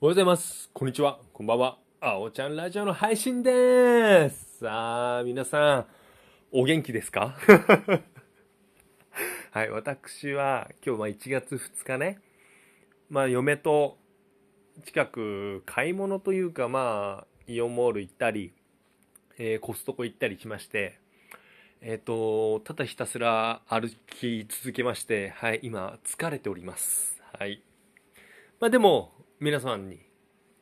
おはようございます。こんにちは。こんばんは。あおちゃんラジオの配信でーす。さあ、皆さん、お元気ですか？はい、私は今日は1月2日ね、まあ嫁と近く買い物というかまあイオンモール行ったり、えーコストコ行ったりしまして、えっ、と、ただひたすら歩き続けまして、はい、今疲れております。はい。まあでも、皆さんに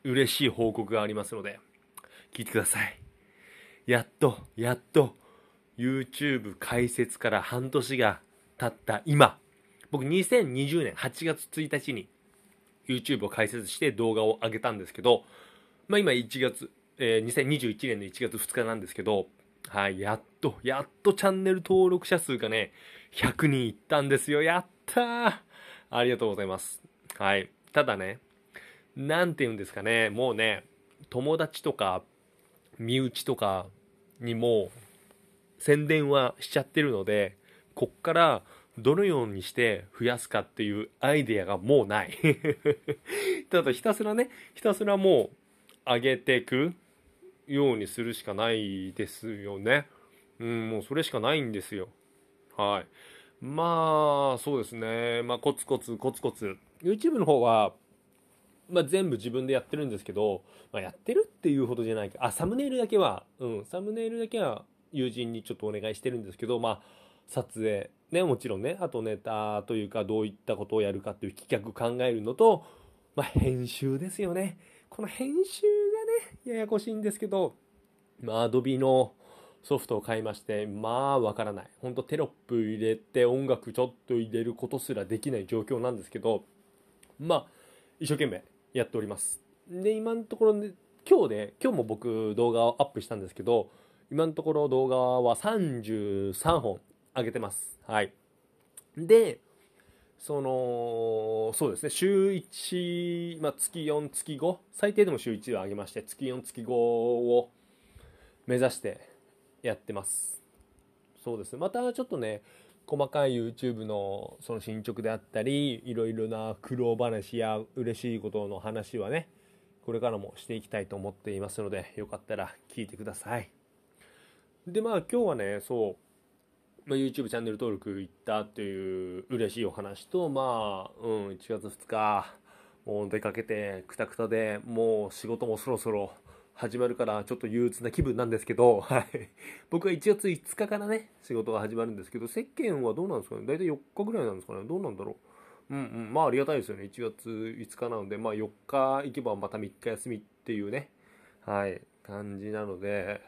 嬉しい報告がありますので、聞いてください。やっと、やっと、YouTube 開設から半年が経った今、僕2020年8月1日に YouTube を開設して動画を上げたんですけど、まあ今1月、えー2021年の1月2日なんですけど、はい、やっと、やっとチャンネル登録者数がね、100人いったんですよ。やったーありがとうございます。はい。ただね、なんて言うんですかね、もうね、友達とか、身内とかにも宣伝はしちゃってるので、こっからどのようにして増やすかっていうアイデアがもうない。ただひたすらね、ひたすらもう上げていくようにするしかないですよね。うん、もうそれしかないんですよ。はい。まあ、そうですね。まあ、コツコツ、コツコツ。YouTube の方は、まあ、全部自分でやってるんですけど、まあ、やってるっていうほどじゃないか。あ、サムネイルだけは、うん、サムネイルだけは友人にちょっとお願いしてるんですけど、まあ、撮影、ね、もちろんね、あとネタというか、どういったことをやるかっていう企画考えるのと、まあ、編集ですよね。この編集がね、ややこしいんですけど、まあ、Adobe のソフトを買いまして、まあ、わからない。ほんとテロップ入れて音楽ちょっと入れることすらできない状況なんですけど、まあ、一生懸命やっております。で、今のところね、今日で、今日も僕動画をアップしたんですけど、今のところ動画は33本上げてます。はい。で、その、そうですね、週1、まあ、月4、月5、最低でも週1は上げまして、月4、月5を目指してやってます。そうですね。またちょっとね、細かい YouTube のその進捗であったり、いろいろな苦労話や嬉しいことの話はね、これからもしていきたいと思っていますので、よかったら聞いてください。で、まあ今日はね、そう、まあ、YouTube チャンネル登録行ったっていう嬉しいお話と、まあ、うん、1月2日、もう出かけてくたくたで、もう仕事もそろそろ始まるからちょっと憂鬱な気分なんですけど、はい。僕は1月5日からね、仕事が始まるんですけど、世間はどうなんですかね？大体4日ぐらいなんですかね？どうなんだろう？うんうん。まあありがたいですよね。1月5日なので、まあ4日行けばまた3日休みっていうね、はい、感じなので、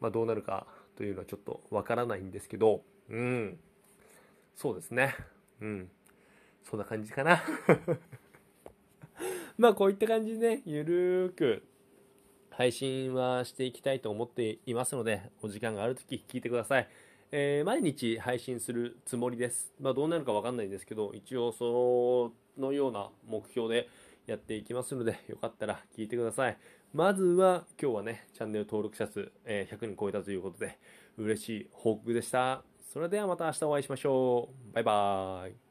まあどうなるかというのはちょっとわからないんですけど、うん。そうですね。うん。そんな感じかな。まあこういった感じでね、ゆるーく配信はしていきたいと思っていますので、お時間があるとき聞いてください。えー毎日配信するつもりです。まあどうなるかわかんないんですけど、一応そのような目標でやっていきますので、よかったら聞いてください。まずは今日はね、チャンネル登録者数、え100人超えたということで、嬉しい報告でした。それではまた明日お会いしましょう。バイバーイ。